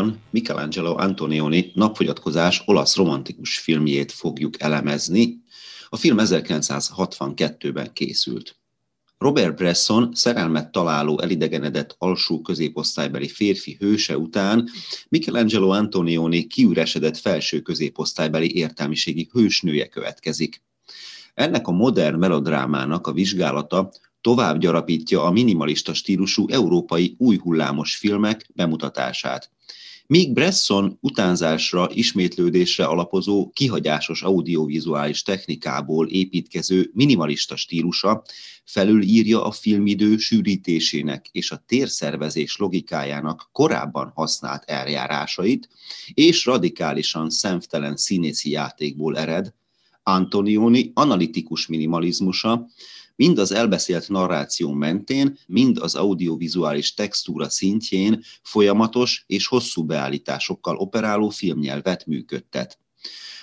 Adásunkban Michelangelo Antonioni napfogyatkozás olasz romantikus filmjét fogjuk elemezni. A film 1962-ben készült. Robert Bresson szerelmet találó elidegenedett alsó középosztálybeli férfi hőse után Michelangelo Antonioni kiüresedett felső középosztálybeli értelmiségi hősnője következik. Ennek a modern melodrámának a vizsgálata tovább gyarapítja a minimalista stílusú európai új hullámos filmek bemutatását. Míg Bresson utánzásra, ismétlődésre alapozó, kihagyásos audiovizuális technikából építkező minimalista stílusa felülírja a filmidő sűrítésének és a térszervezés logikájának korábban használt eljárásait, és radikálisan szemtelen színészi játékból ered, Antonioni analitikus minimalizmusa, mind az elbeszélt narráció mentén, mind az audiovizuális textúra szintjén folyamatos és hosszú beállításokkal operáló filmnyelvet működtet.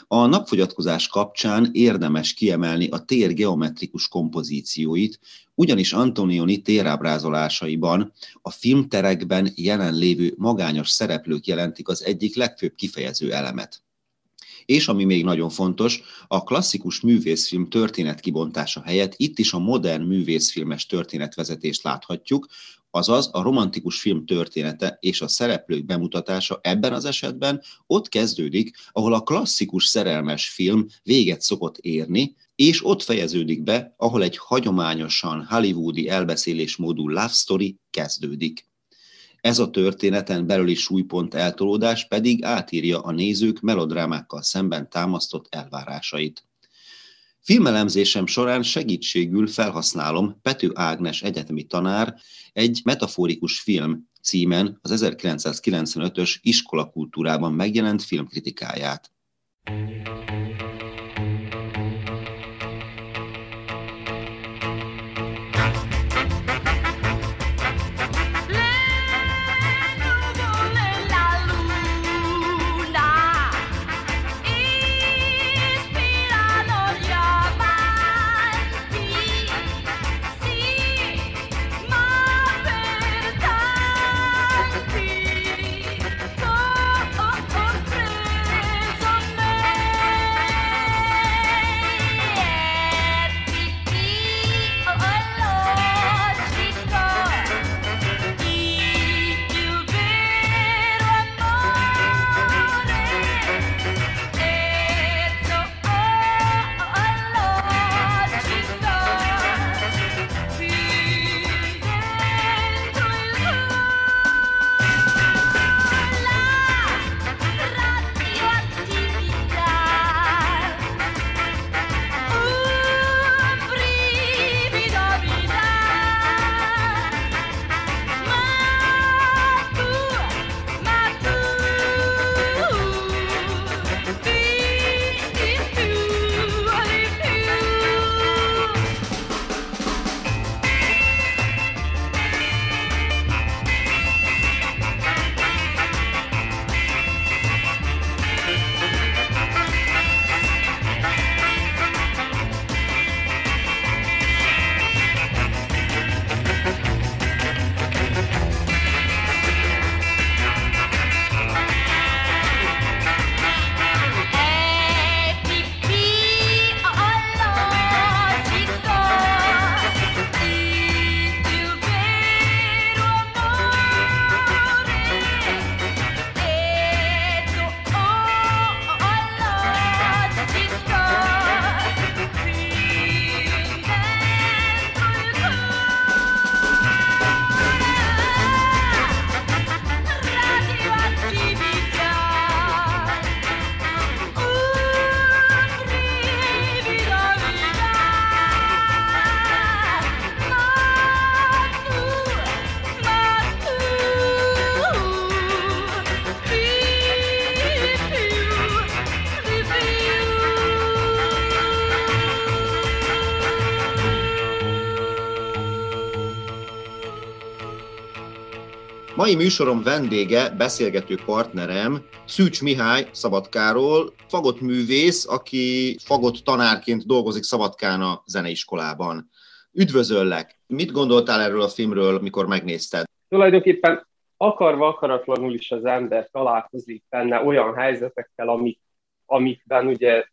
A napfogyatkozás kapcsán érdemes kiemelni a tér geometrikus kompozícióit, ugyanis Antonioni térábrázolásaiban a filmterekben jelenlévő magányos szereplők jelentik az egyik legfőbb kifejező elemet. És ami még nagyon fontos, a klasszikus művészfilm történetkibontása helyett itt is a modern művészfilmes történetvezetést láthatjuk, azaz a romantikus film története és a szereplők bemutatása ebben az esetben ott kezdődik, ahol a klasszikus szerelmes film véget szokott érni, és ott fejeződik be, ahol egy hagyományosan hollywoodi elbeszélésmódú love story kezdődik. Ez a történeten belüli súlypont eltolódás pedig átírja a nézők melodrámákkal szemben támasztott elvárásait. Filmelemzésem során segítségül felhasználom Pető Ágnes egyetemi tanár egy metaforikus film címen az 1995-ös iskolakultúrában megjelent filmkritikáját. Mai műsorom vendége, beszélgető partnerem Szűcs Mihály Szabadkáról, fagott művész, aki fagott tanárként dolgozik Szabadkán a zeneiskolában. Üdvözöllek! Mit gondoltál erről a filmről, mikor megnézted? Tulajdonképpen akarva akaratlanul is az ember találkozik benne olyan helyzetekkel, amik, amikben ugye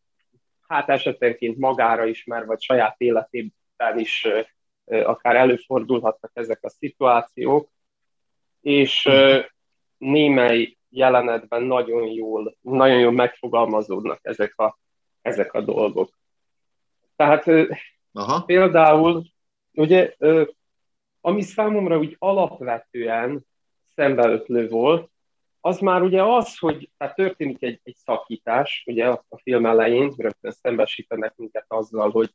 hát esetenként magára ismer, vagy saját életében is akár előfordulhatnak ezek a szituációk, és némely jelenetben nagyon jól, nagyon jól megfogalmazódnak ezek a, ezek a dolgok. Tehát Aha. például, ugye, ami számomra úgy alapvetően szembeötlő volt, az már ugye az, hogy tehát történik egy, egy szakítás, ugye a, a film elején rögtön szembesítenek minket azzal, hogy,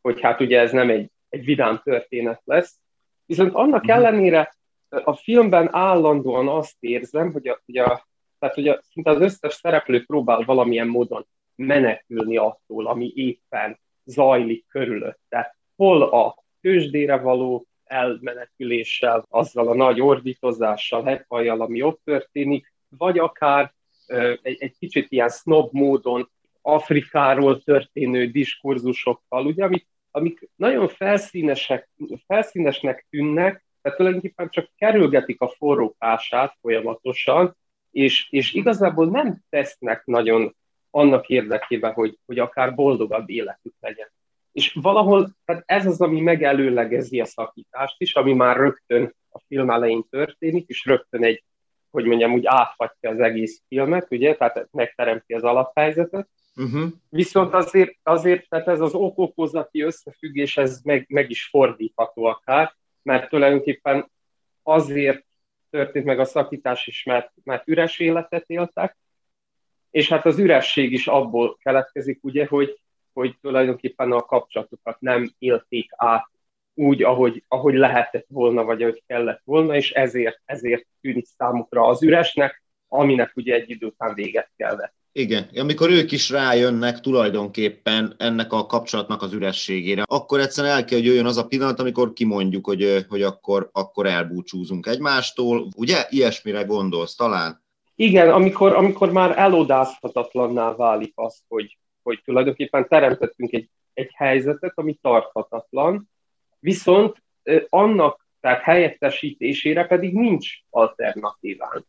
hogy hát ugye ez nem egy, egy vidám történet lesz, viszont annak uh-huh. ellenére a filmben állandóan azt érzem, hogy, a, hogy, a, tehát, hogy a, szinte az összes szereplő próbál valamilyen módon menekülni attól, ami éppen zajlik körülötte. Hol a tőzsdére való elmeneküléssel, azzal a nagy ordítozással, heghajjal, ami ott történik, vagy akár egy, egy kicsit ilyen snob módon Afrikáról történő diskurzusokkal, ugye, amik, amik nagyon felszínesek, felszínesnek tűnnek, tehát tulajdonképpen csak kerülgetik a forrókását folyamatosan, és, és igazából nem tesznek nagyon annak érdekében, hogy, hogy akár boldogabb életük legyen. És valahol tehát ez az, ami megelőlegezi a szakítást is, ami már rögtön a film elején történik, és rögtön egy, hogy mondjam, úgy áthatja az egész filmet, ugye, tehát megteremti az alaphelyzetet. Uh-huh. Viszont azért, azért tehát ez az okokozati összefüggés, ez meg, meg is fordítható akár, mert tulajdonképpen azért történt meg a szakítás is, mert, mert üres életet éltek, és hát az üresség is abból keletkezik, ugye, hogy, hogy tulajdonképpen a kapcsolatokat nem élték át úgy, ahogy, ahogy lehetett volna, vagy ahogy kellett volna, és ezért, ezért tűnik számukra az üresnek, aminek ugye egy idő után véget kell. Igen, amikor ők is rájönnek tulajdonképpen ennek a kapcsolatnak az ürességére, akkor egyszerűen el kell, hogy jöjjön az a pillanat, amikor kimondjuk, hogy, hogy akkor, akkor elbúcsúzunk egymástól. Ugye ilyesmire gondolsz talán? Igen, amikor, amikor már elodázhatatlanná válik az, hogy, hogy tulajdonképpen teremtettünk egy, egy helyzetet, ami tarthatatlan, viszont annak tehát helyettesítésére pedig nincs alternatívánk.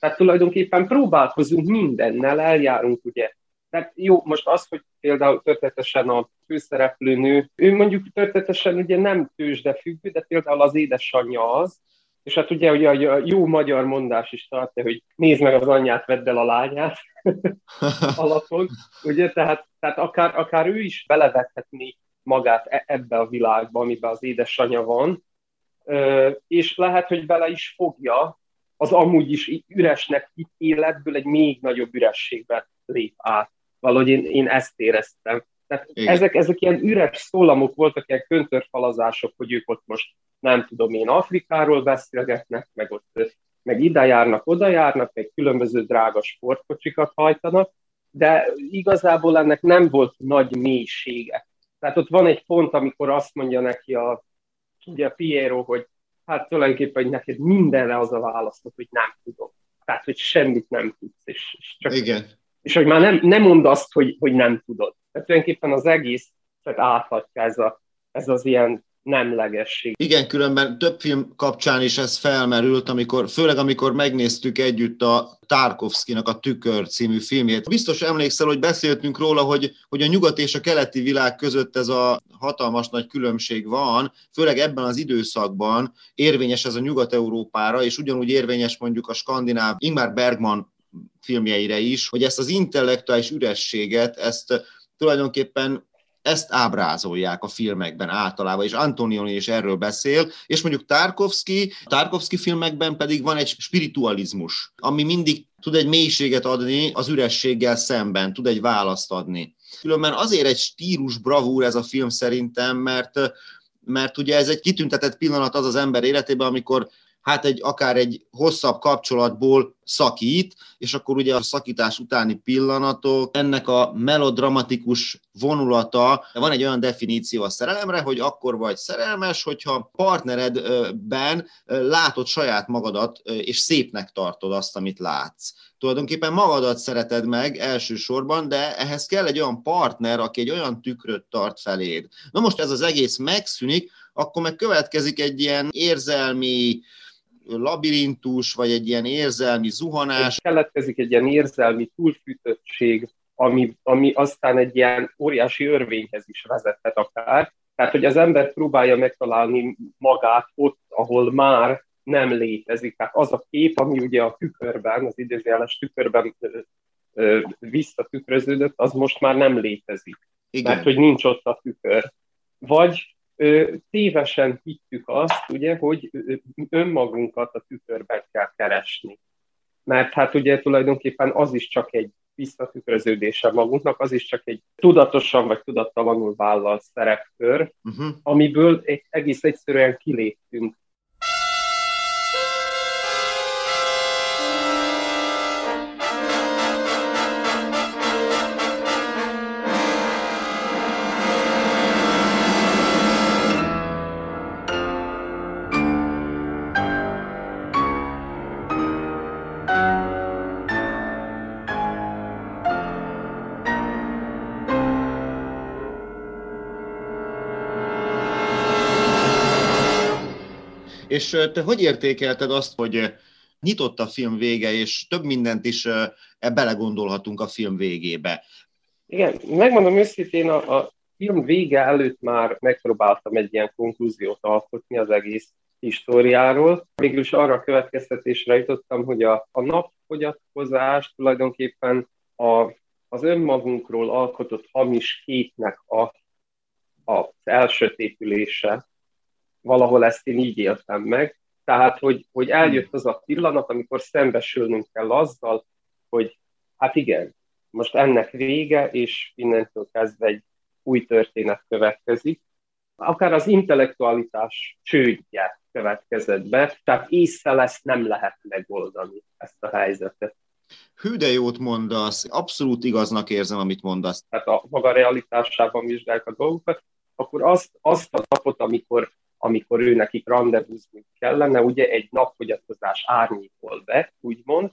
Tehát tulajdonképpen próbálkozunk mindennel, eljárunk ugye. Tehát jó, most az, hogy például történetesen a főszereplőnő, ő mondjuk történetesen ugye nem tőzsde függő, de például az édesanyja az, és hát ugye, ugye a jó magyar mondás is tartja, hogy nézd meg az anyját, vedd el a lányát alapon, ugye, tehát, tehát akár, akár ő is belevethetni magát e, ebbe a világba, amiben az édesanyja van, és lehet, hogy bele is fogja, az amúgy is üresnek itt életből egy még nagyobb ürességbe lép át. Valahogy én, én ezt éreztem. Tehát ezek, ezek ilyen üres szólamok voltak, ilyen köntörfalazások, hogy ők ott most nem tudom én Afrikáról beszélgetnek, meg ott meg ide járnak, oda járnak, meg különböző drága sportkocsikat hajtanak, de igazából ennek nem volt nagy mélysége. Tehát ott van egy pont, amikor azt mondja neki a, ugye a Piero, hogy hát tulajdonképpen hogy neked mindenre az a választod, hogy nem tudom. Tehát, hogy semmit nem tudsz. És, és, csak, Igen. és hogy már nem, nem mond azt, hogy, hogy nem tudod. Tehát tulajdonképpen az egész tehát áthatja ez, a, ez az ilyen nemlegesség. Igen, különben több film kapcsán is ez felmerült, amikor, főleg amikor megnéztük együtt a Tarkovszkinak a Tükör című filmjét. Biztos emlékszel, hogy beszéltünk róla, hogy, hogy a nyugat és a keleti világ között ez a hatalmas nagy különbség van, főleg ebben az időszakban érvényes ez a Nyugat-Európára, és ugyanúgy érvényes mondjuk a skandináv Ingmar Bergman filmjeire is, hogy ezt az intellektuális ürességet, ezt tulajdonképpen ezt ábrázolják a filmekben általában, és Antonioni is erről beszél, és mondjuk Tarkovsky, Tarkovsky filmekben pedig van egy spiritualizmus, ami mindig tud egy mélységet adni az ürességgel szemben, tud egy választ adni. Különben azért egy stílus bravúr ez a film szerintem, mert, mert ugye ez egy kitüntetett pillanat az az ember életében, amikor hát egy, akár egy hosszabb kapcsolatból szakít, és akkor ugye a szakítás utáni pillanatok, ennek a melodramatikus vonulata, van egy olyan definíció a szerelemre, hogy akkor vagy szerelmes, hogyha partneredben látod saját magadat, és szépnek tartod azt, amit látsz. Tulajdonképpen magadat szereted meg elsősorban, de ehhez kell egy olyan partner, aki egy olyan tükröt tart feléd. Na most ez az egész megszűnik, akkor meg következik egy ilyen érzelmi labirintus, vagy egy ilyen érzelmi zuhanás. Keletkezik egy ilyen érzelmi túlfűtöttség, ami, ami aztán egy ilyen óriási örvényhez is vezethet akár. Tehát, hogy az ember próbálja megtalálni magát ott, ahol már nem létezik. Tehát az a kép, ami ugye a tükörben, az idézőjeles tükörben visszatükröződött, az most már nem létezik. Igen. Mert hogy nincs ott a tükör. Vagy tévesen hittük azt, ugye, hogy önmagunkat a tükörben kell keresni. Mert hát ugye tulajdonképpen az is csak egy visszatükröződése magunknak, az is csak egy tudatosan vagy tudattalanul vállalt szerepkör, uh-huh. amiből egy, egész egyszerűen kiléptünk. És te hogy értékelted azt, hogy nyitott a film vége, és több mindent is e belegondolhatunk a film végébe? Igen, megmondom őszintén, a, a film vége előtt már megpróbáltam egy ilyen konklúziót alkotni az egész históriáról. Mégis arra a következtetésre jutottam, hogy a, a napfogyatkozás tulajdonképpen a, az önmagunkról alkotott hamis képnek a, az elsötétülése, valahol ezt én így éltem meg. Tehát, hogy, hogy eljött az a pillanat, amikor szembesülnünk kell azzal, hogy hát igen, most ennek vége, és innentől kezdve egy új történet következik. Akár az intellektualitás csődje következett be, tehát észre lesz nem lehet megoldani ezt a helyzetet. Hű, de jót mondasz, abszolút igaznak érzem, amit mondasz. Tehát a maga realitásában vizsgáljuk a dolgokat, akkor azt, azt a napot, amikor amikor ő nekik rendezvúzni kellene, ugye egy napfogyatkozás árnyékol be, úgymond,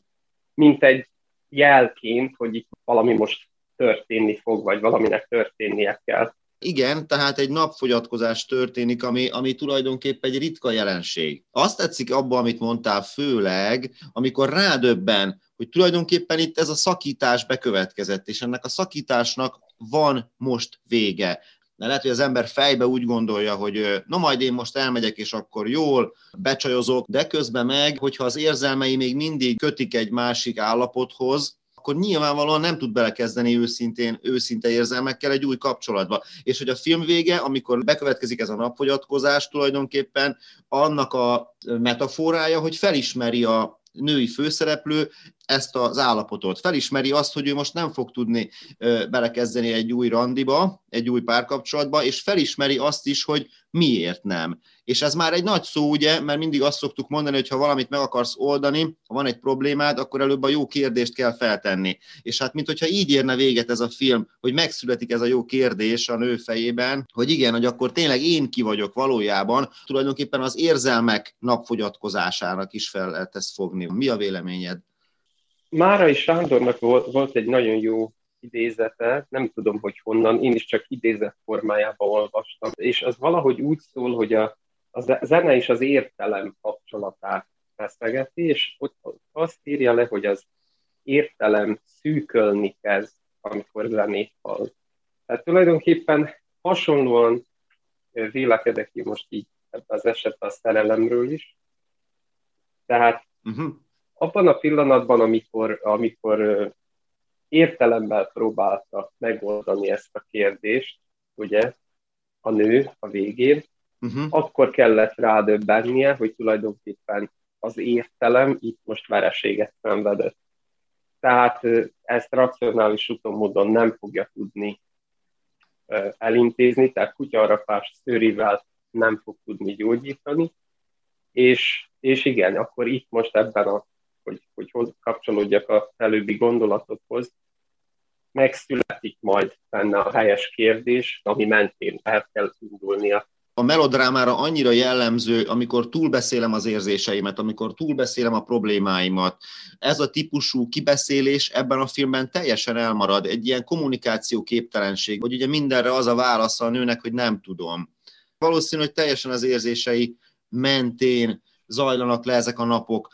mint egy jelként, hogy itt valami most történni fog, vagy valaminek történnie kell. Igen, tehát egy napfogyatkozás történik, ami, ami tulajdonképpen egy ritka jelenség. Azt tetszik abban, amit mondtál, főleg, amikor rádöbben, hogy tulajdonképpen itt ez a szakítás bekövetkezett, és ennek a szakításnak van most vége de lehet, hogy az ember fejbe úgy gondolja, hogy na majd én most elmegyek, és akkor jól becsajozok, de közben meg, hogyha az érzelmei még mindig kötik egy másik állapothoz, akkor nyilvánvalóan nem tud belekezdeni őszintén, őszinte érzelmekkel egy új kapcsolatba. És hogy a film vége, amikor bekövetkezik ez a napfogyatkozás, tulajdonképpen annak a metaforája, hogy felismeri a női főszereplő ezt az állapotot. Felismeri azt, hogy ő most nem fog tudni belekezdeni egy új randiba, egy új párkapcsolatba, és felismeri azt is, hogy miért nem. És ez már egy nagy szó, ugye, mert mindig azt szoktuk mondani, hogy ha valamit meg akarsz oldani, ha van egy problémád, akkor előbb a jó kérdést kell feltenni. És hát, mint hogyha így érne véget ez a film, hogy megszületik ez a jó kérdés a nő fejében, hogy igen, hogy akkor tényleg én ki vagyok valójában, tulajdonképpen az érzelmek napfogyatkozásának is fel lehet ezt fogni. Mi a véleményed? Mára és Sándornak volt egy nagyon jó idézete, nem tudom, hogy honnan, én is csak idézet formájában olvastam, és az valahogy úgy szól, hogy a, a zene és az értelem kapcsolatát feszegeti, és ott azt írja le, hogy az értelem szűkölni kezd, amikor zenét hall. Tehát tulajdonképpen hasonlóan vélekedek ki most így ebben az esetben a szerelemről is. Tehát uh-huh abban a pillanatban, amikor, amikor értelemmel próbálta megoldani ezt a kérdést, ugye, a nő a végén, uh-huh. akkor kellett rádöbbennie, hogy tulajdonképpen az értelem itt most vereséget szenvedett. Tehát ezt racionális úton módon nem fogja tudni elintézni, tehát kutyaarapás szőrivel nem fog tudni gyógyítani, és, és igen, akkor itt most ebben a, hogy, hogy hoz, kapcsolódjak a előbbi gondolatokhoz, megszületik majd benne a helyes kérdés, ami mentén el kell indulnia a melodrámára annyira jellemző, amikor túlbeszélem az érzéseimet, amikor túlbeszélem a problémáimat. Ez a típusú kibeszélés ebben a filmben teljesen elmarad. Egy ilyen kommunikáció képtelenség, hogy ugye mindenre az a válasz a nőnek, hogy nem tudom. Valószínű, hogy teljesen az érzései mentén zajlanak le ezek a napok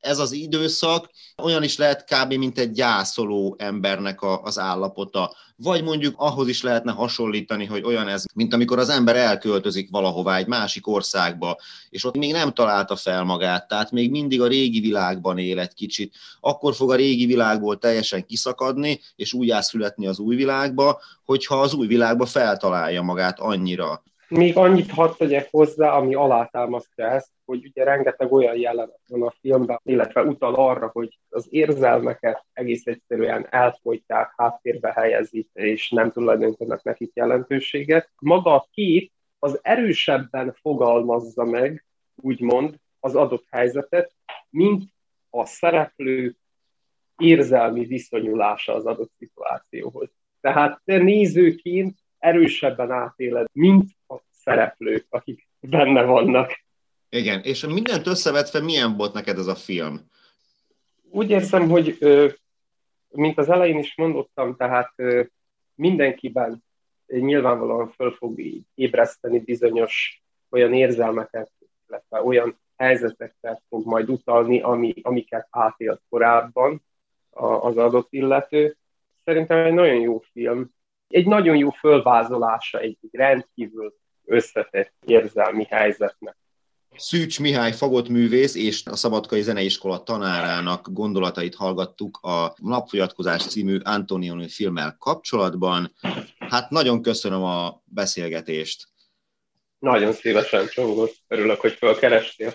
ez az időszak olyan is lehet kb. mint egy gyászoló embernek a, az állapota. Vagy mondjuk ahhoz is lehetne hasonlítani, hogy olyan ez, mint amikor az ember elköltözik valahová egy másik országba, és ott még nem találta fel magát, tehát még mindig a régi világban él egy kicsit. Akkor fog a régi világból teljesen kiszakadni, és úgy az új világba, hogyha az új világba feltalálja magát annyira. Még annyit hadd tegyek hozzá, ami alátámasztja ezt, hogy ugye rengeteg olyan jelenet van a filmben, illetve utal arra, hogy az érzelmeket egész egyszerűen elfolytják, háttérbe helyezik, és nem tulajdonítanak nekik jelentőséget. Maga a kép az erősebben fogalmazza meg, úgymond, az adott helyzetet, mint a szereplő érzelmi viszonyulása az adott szituációhoz. Tehát te nézőként erősebben átéled, mint a szereplők, akik benne vannak. Igen, és mindent összevetve milyen volt neked ez a film? Úgy érzem, hogy mint az elején is mondottam, tehát mindenkiben nyilvánvalóan föl fog ébreszteni bizonyos olyan érzelmeket, illetve olyan helyzetekkel fog majd utalni, ami, amiket átélt korábban az adott illető. Szerintem egy nagyon jó film. Egy nagyon jó fölvázolása egy rendkívül összetett érzelmi helyzetnek. Szűcs Mihály fagott művész és a Szabadkai Zeneiskola tanárának gondolatait hallgattuk a Napfogyatkozás című Antonioni filmmel kapcsolatban. Hát nagyon köszönöm a beszélgetést. Nagyon szívesen, Csongor. Örülök, hogy felkerestél.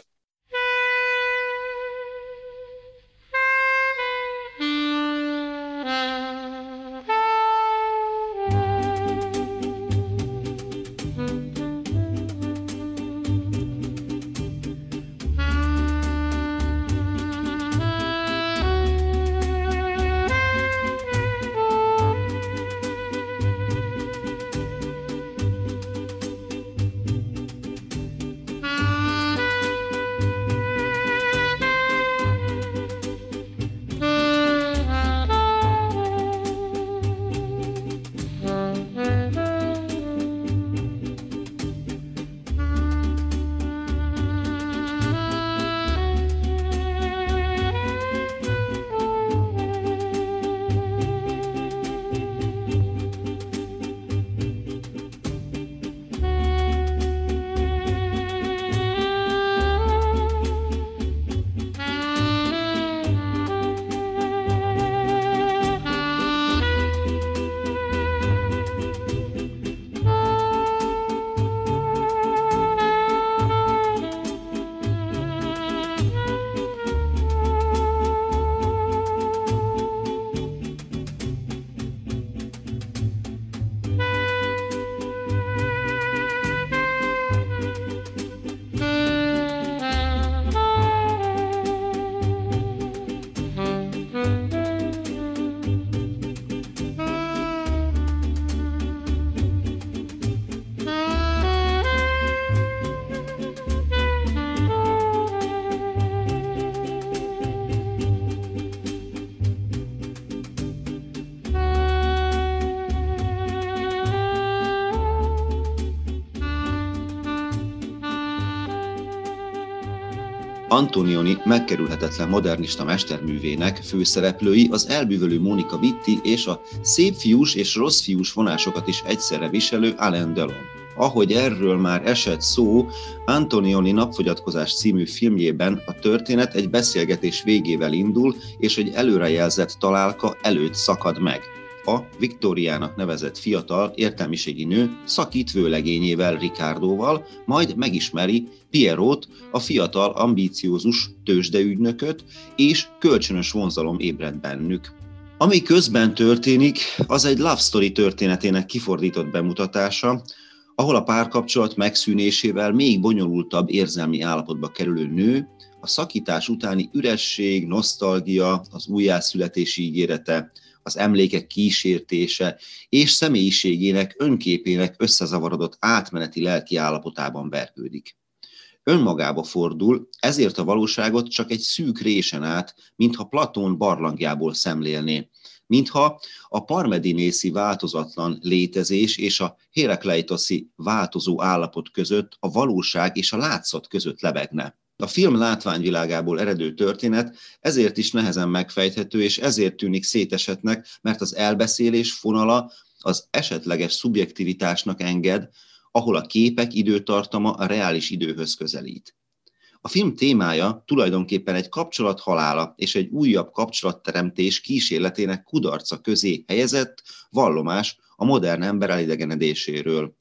Antonioni megkerülhetetlen modernista mesterművének főszereplői az elbűvölő Monika Vitti és a szép fiús és rossz fiús vonásokat is egyszerre viselő Alain Delon. Ahogy erről már esett szó, Antonioni napfogyatkozás című filmjében a történet egy beszélgetés végével indul, és egy előrejelzett találka előtt szakad meg a Viktóriának nevezett fiatal értelmiségi nő szakít vőlegényével, Ricardoval, majd megismeri Pierrot, a fiatal, ambíciózus tőzsdeügynököt, és kölcsönös vonzalom ébred bennük. Ami közben történik, az egy love story történetének kifordított bemutatása, ahol a párkapcsolat megszűnésével még bonyolultabb érzelmi állapotba kerülő nő a szakítás utáni üresség, nosztalgia, az újjászületési ígérete, az emlékek kísértése és személyiségének, önképének összezavarodott átmeneti lelki állapotában vergődik. Önmagába fordul, ezért a valóságot csak egy szűk résen át, mintha Platón barlangjából szemlélné, mintha a parmedinészi változatlan létezés és a Herakleitoszi változó állapot között a valóság és a látszat között lebegne. A film látványvilágából eredő történet ezért is nehezen megfejthető, és ezért tűnik szétesetnek, mert az elbeszélés fonala az esetleges szubjektivitásnak enged, ahol a képek időtartama a reális időhöz közelít. A film témája tulajdonképpen egy kapcsolat halála és egy újabb kapcsolatteremtés kísérletének kudarca közé helyezett vallomás a modern ember elidegenedéséről.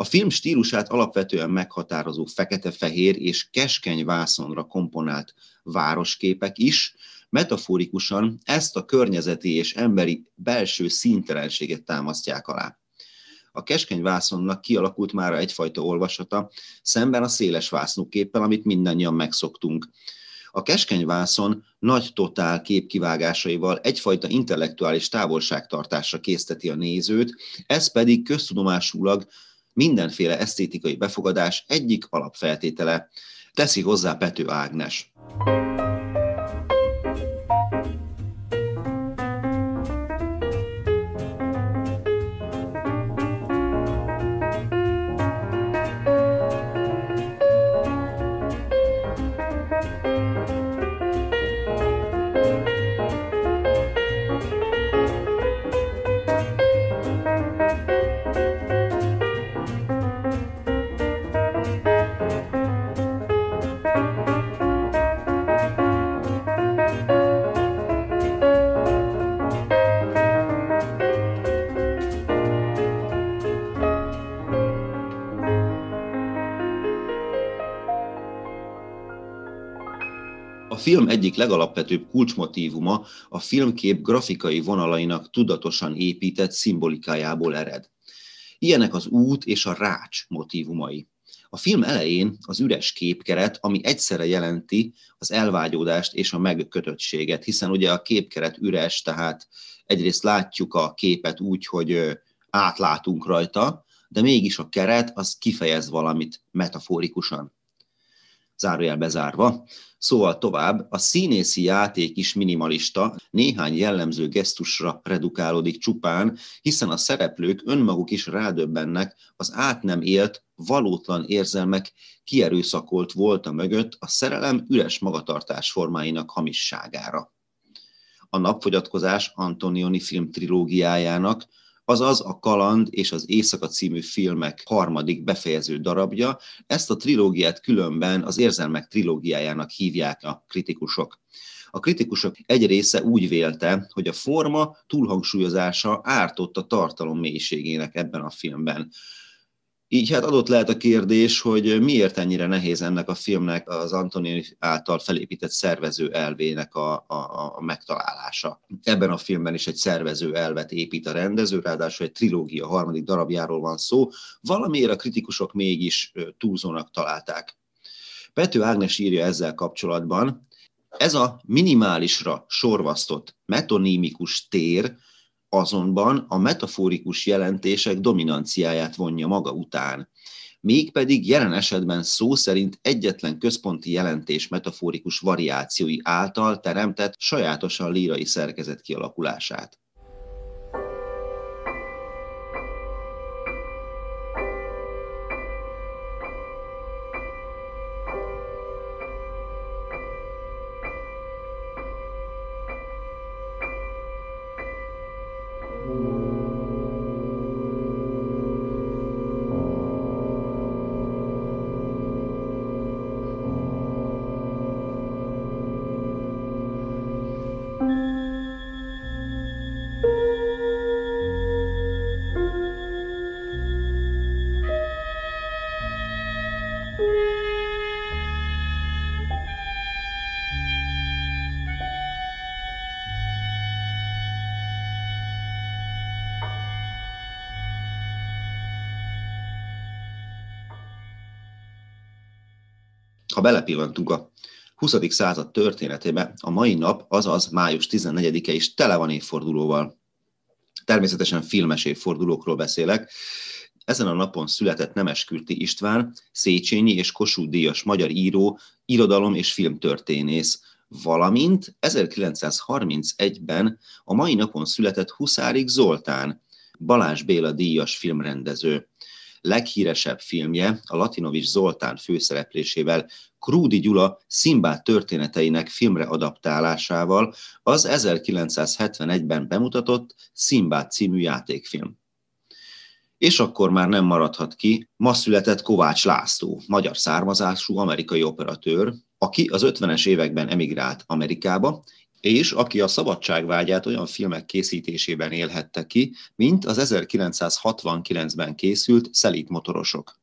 A film stílusát alapvetően meghatározó fekete-fehér és keskeny vászonra komponált városképek is metaforikusan ezt a környezeti és emberi belső színtelenséget támasztják alá. A keskeny vászonnak kialakult már egyfajta olvasata, szemben a széles vásznúképpel, amit mindannyian megszoktunk. A keskeny vászon nagy totál képkivágásaival egyfajta intellektuális távolságtartásra készteti a nézőt, ez pedig köztudomásulag mindenféle esztétikai befogadás egyik alapfeltétele, teszi hozzá Pető Ágnes. Legalapvetőbb kulcsmotívuma a filmkép grafikai vonalainak tudatosan épített szimbolikájából ered. Ilyenek az út és a rács motívumai. A film elején az üres képkeret, ami egyszerre jelenti az elvágyódást és a megkötöttséget, hiszen ugye a képkeret üres, tehát egyrészt látjuk a képet úgy, hogy átlátunk rajta, de mégis a keret az kifejez valamit metaforikusan. Zárójel bezárva. Szóval tovább, a színészi játék is minimalista, néhány jellemző gesztusra redukálódik csupán, hiszen a szereplők önmaguk is rádöbbennek az át nem élt, valótlan érzelmek kierőszakolt volta mögött a szerelem üres magatartás formáinak hamisságára. A napfogyatkozás Antonioni film trilógiájának azaz a Kaland és az Éjszaka című filmek harmadik befejező darabja. Ezt a trilógiát különben az Érzelmek trilógiájának hívják a kritikusok. A kritikusok egy része úgy vélte, hogy a forma túlhangsúlyozása ártott a tartalom mélységének ebben a filmben. Így hát adott lehet a kérdés, hogy miért ennyire nehéz ennek a filmnek az Antoni által felépített szervező elvének a, a, a megtalálása. Ebben a filmben is egy szervező elvet épít a rendező, ráadásul egy trilógia harmadik darabjáról van szó, valamiért a kritikusok mégis túlzónak találták. Pető Ágnes írja ezzel kapcsolatban, ez a minimálisra sorvasztott metonímikus tér, azonban a metaforikus jelentések dominanciáját vonja maga után. Mégpedig jelen esetben szó szerint egyetlen központi jelentés metaforikus variációi által teremtett sajátosan lírai szerkezet kialakulását. Ha belepillantunk a 20. század történetébe, a mai nap, azaz május 14-e is tele van évfordulóval. Természetesen filmes évfordulókról beszélek. Ezen a napon született Nemeskürti István, Széchenyi és Kossuth Díjas magyar író, irodalom és filmtörténész, valamint 1931-ben a mai napon született Huszárik Zoltán, Balázs Béla díjas filmrendező. Leghíresebb filmje a Latinovics Zoltán főszereplésével Krúdi Gyula Szimbát történeteinek filmre adaptálásával az 1971-ben bemutatott Szimbát című játékfilm. És akkor már nem maradhat ki, ma született Kovács László, magyar származású amerikai operatőr, aki az 50-es években emigrált Amerikába, és aki a szabadságvágyát olyan filmek készítésében élhette ki, mint az 1969-ben készült Szelít motorosok.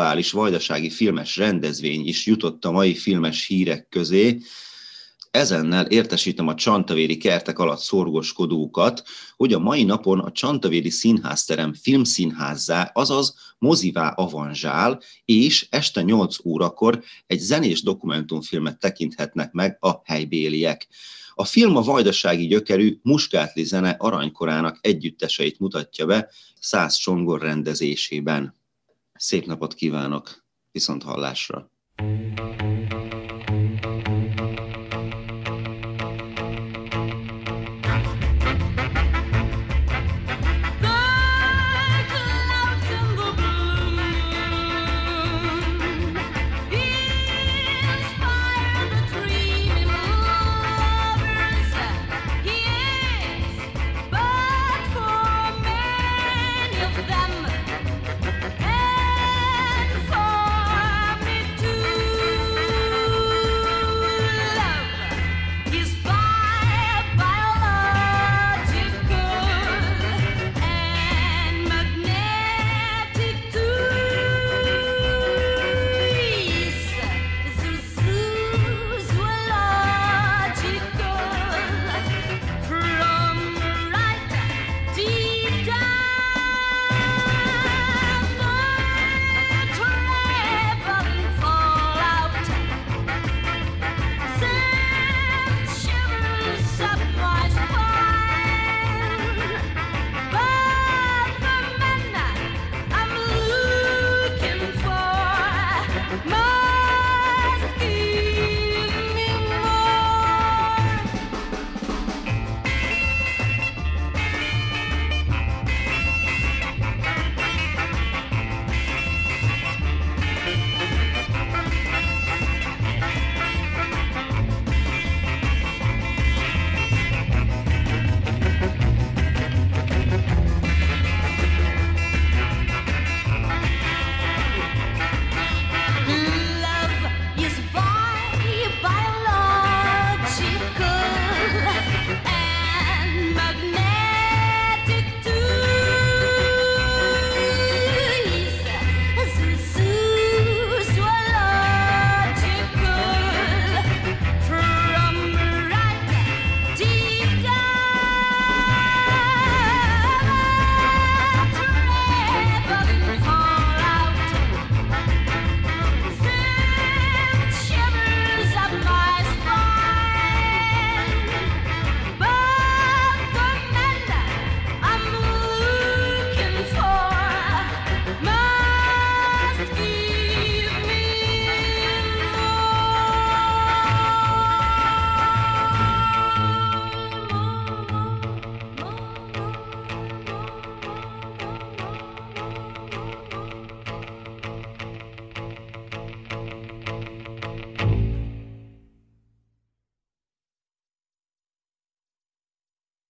Aktuális vajdasági filmes rendezvény is jutott a mai filmes hírek közé. Ezennel értesítem a Csantavéri kertek alatt szorgoskodókat, hogy a mai napon a Csantavéri Színházterem filmszínházzá, azaz mozivá avanzsál, és este 8 órakor egy zenés dokumentumfilmet tekinthetnek meg a helybéliek. A film a vajdasági gyökerű Muskátli zene aranykorának együtteseit mutatja be Száz Csongor rendezésében. Szép napot kívánok, viszont hallásra! thank you